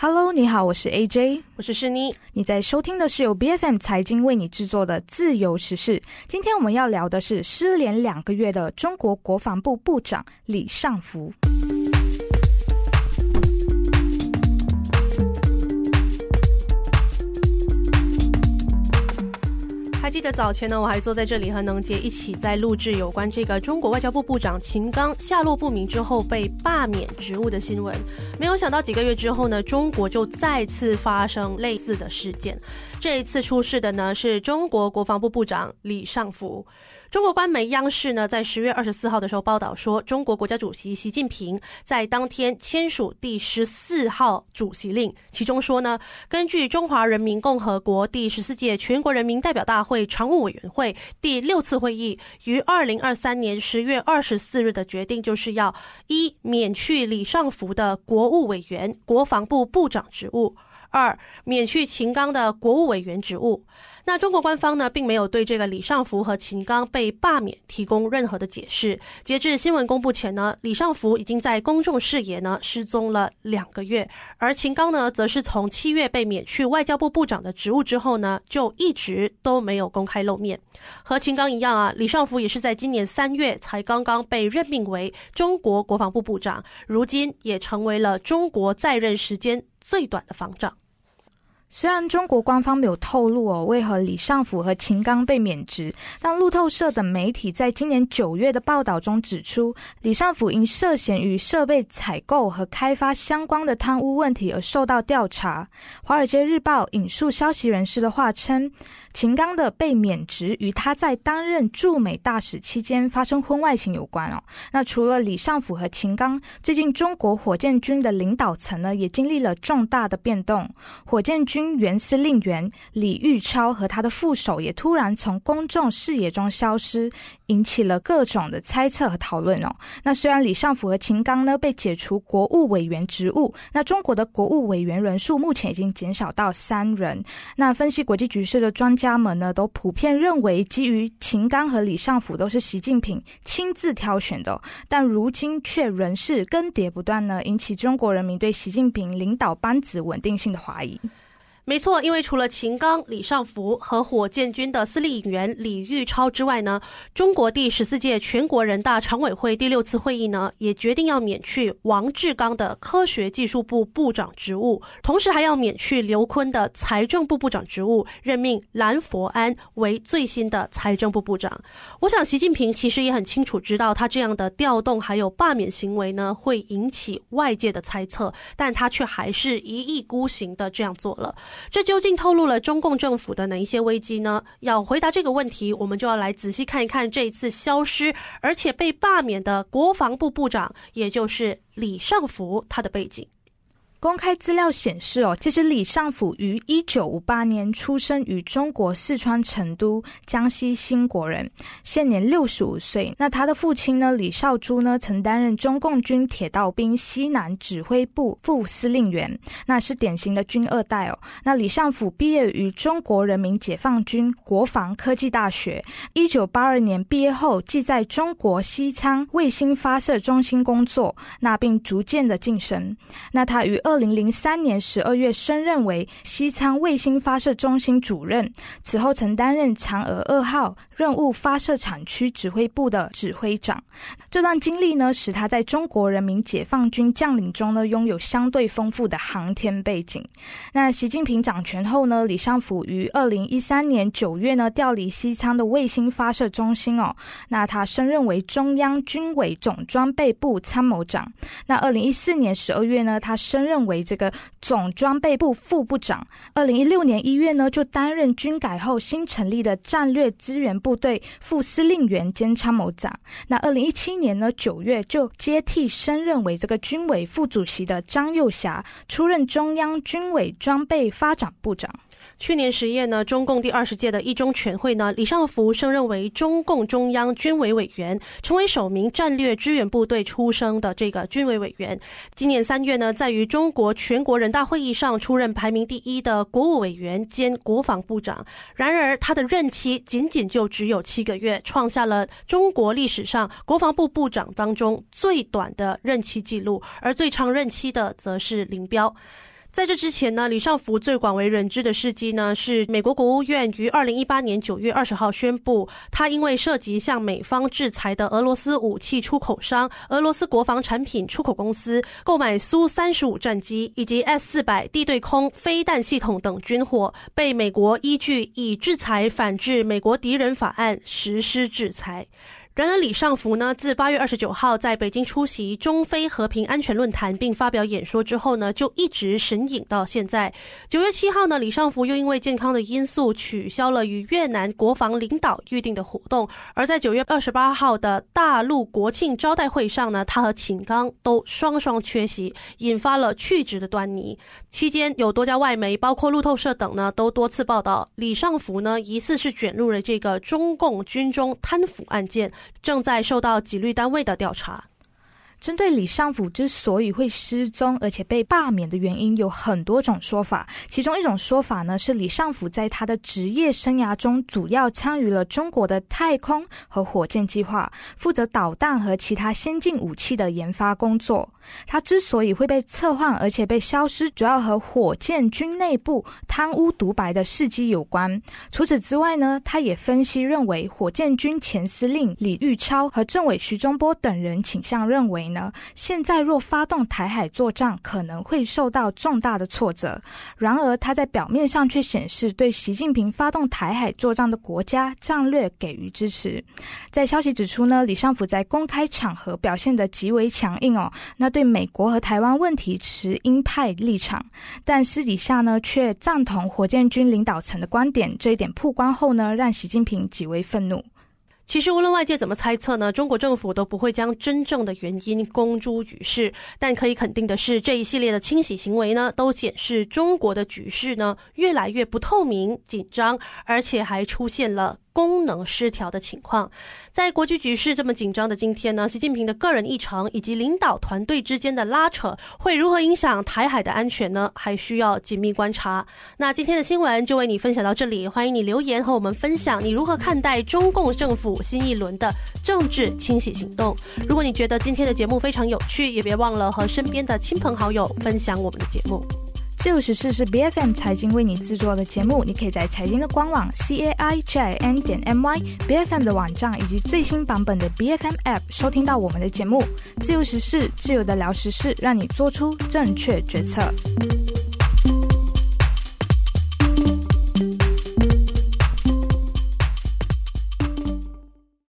Hello，你好，我是 AJ，我是诗妮。你在收听的是由 BFM 财经为你制作的自由时事。今天我们要聊的是失联两个月的中国国防部部长李尚福。记得早前呢，我还坐在这里和能杰一起在录制有关这个中国外交部部长秦刚下落不明之后被罢免职务的新闻。没有想到几个月之后呢，中国就再次发生类似的事件。这一次出事的呢是中国国防部部长李尚福。中国官媒央视呢，在十月二十四号的时候报道说，中国国家主席习近平在当天签署第十四号主席令，其中说呢，根据中华人民共和国第十四届全国人民代表大会常务委员会第六次会议于二零二三年十月二十四日的决定，就是要一免去李尚福的国务委员、国防部部长职务。二免去秦刚的国务委员职务。那中国官方呢，并没有对这个李尚福和秦刚被罢免提供任何的解释。截至新闻公布前呢，李尚福已经在公众视野呢失踪了两个月，而秦刚呢，则是从七月被免去外交部部长的职务之后呢，就一直都没有公开露面。和秦刚一样啊，李尚福也是在今年三月才刚刚被任命为中国国防部部长，如今也成为了中国在任时间最短的方丈。虽然中国官方没有透露哦为何李尚福和秦刚被免职，但路透社等媒体在今年九月的报道中指出，李尚福因涉嫌与设备采购和开发相关的贪污问题而受到调查。华尔街日报引述消息人士的话称。秦刚的被免职与他在担任驻美大使期间发生婚外情有关哦。那除了李尚福和秦刚，最近中国火箭军的领导层呢也经历了重大的变动。火箭军军原司令员李玉超和他的副手也突然从公众视野中消失，引起了各种的猜测和讨论哦。那虽然李尚福和秦刚呢被解除国务委员职务，那中国的国务委员人数目前已经减少到三人。那分析国际局势的专家。们呢都普遍认为，基于秦刚和李尚福都是习近平亲自挑选的，但如今却仍是更迭不断呢，引起中国人民对习近平领导班子稳定性的怀疑。没错，因为除了秦刚、李尚福和火箭军的司令员李玉超之外呢，中国第十四届全国人大常委会第六次会议呢，也决定要免去王志刚的科学技术部部长职务，同时还要免去刘昆的财政部部长职务，任命蓝佛安为最新的财政部部长。我想，习近平其实也很清楚知道，他这样的调动还有罢免行为呢，会引起外界的猜测，但他却还是一意孤行的这样做了。这究竟透露了中共政府的哪一些危机呢？要回答这个问题，我们就要来仔细看一看这一次消失而且被罢免的国防部部长，也就是李尚福他的背景。公开资料显示，哦，其实李尚甫于一九五八年出生于中国四川成都，江西兴国人，现年六十五岁。那他的父亲呢，李少珠呢，曾担任中共军铁道兵西南指挥部副司令员，那是典型的军二代哦。那李尚甫毕业于中国人民解放军国防科技大学，一九八二年毕业后，即在中国西昌卫星发射中心工作，那并逐渐的晋升。那他与二零零三年十二月升任为西昌卫星发射中心主任，此后曾担任嫦娥二号任务发射产区指挥部的指挥长。这段经历呢，使他在中国人民解放军将领中呢，拥有相对丰富的航天背景。那习近平掌权后呢，李尚福于二零一三年九月呢，调离西昌的卫星发射中心哦，那他升任为中央军委总装备部参谋长。那二零一四年十二月呢，他升任。为这个总装备部副部长，二零一六年一月呢，就担任军改后新成立的战略支援部队副司令员兼参谋长。那二零一七年呢九月，就接替升任为这个军委副主席的张又侠，出任中央军委装备发展部长。去年十月呢，中共第二十届的一中全会呢，李尚福升任为中共中央军委委员，成为首名战略支援部队出生的这个军委委员。今年三月呢，在于中国全国人大会议上出任排名第一的国务委员兼国防部长。然而，他的任期仅仅就只有七个月，创下了中国历史上国防部部长当中最短的任期记录，而最长任期的则是林彪。在这之前呢，李尚福最广为人知的事迹呢，是美国国务院于二零一八年九月二十号宣布，他因为涉及向美方制裁的俄罗斯武器出口商俄罗斯国防产品出口公司购买苏三十五战机以及 S 四百地对空飞弹系统等军火，被美国依据以制裁反制美国敌人法案实施制裁。然而，李尚福呢，自八月二十九号在北京出席中非和平安全论坛并发表演说之后呢，就一直神隐到现在。九月七号呢，李尚福又因为健康的因素取消了与越南国防领导预定的活动。而在九月二十八号的大陆国庆招待会上呢，他和秦刚都双双缺席，引发了去职的端倪。期间有多家外媒，包括路透社等呢，都多次报道李尚福呢疑似是卷入了这个中共军中贪腐案件。正在受到纪律单位的调查。针对李尚福之所以会失踪，而且被罢免的原因有很多种说法。其中一种说法呢，是李尚福在他的职业生涯中主要参与了中国的太空和火箭计划，负责导弹和其他先进武器的研发工作。他之所以会被策换，而且被消失，主要和火箭军内部贪污独白的事迹有关。除此之外呢，他也分析认为，火箭军前司令李玉超和政委徐中波等人倾向认为呢？现在若发动台海作战，可能会受到重大的挫折。然而，他在表面上却显示对习近平发动台海作战的国家战略给予支持。在消息指出呢，李尚福在公开场合表现得极为强硬哦，那对美国和台湾问题持鹰派立场，但私底下呢却赞同火箭军领导层的观点。这一点曝光后呢，让习近平极为愤怒。其实，无论外界怎么猜测呢，中国政府都不会将真正的原因公诸于世。但可以肯定的是，这一系列的清洗行为呢，都显示中国的局势呢越来越不透明、紧张，而且还出现了。功能失调的情况，在国际局势这么紧张的今天呢，习近平的个人议程以及领导团队之间的拉扯，会如何影响台海的安全呢？还需要紧密观察。那今天的新闻就为你分享到这里，欢迎你留言和我们分享你如何看待中共政府新一轮的政治清洗行动。如果你觉得今天的节目非常有趣，也别忘了和身边的亲朋好友分享我们的节目。自由时事是 B F M 财经为你制作的节目，你可以在财经的官网 c a i j n 点 M Y B F M 的网站以及最新版本的 B F M App 收听到我们的节目。自由时事，自由的聊时事，让你做出正确决策。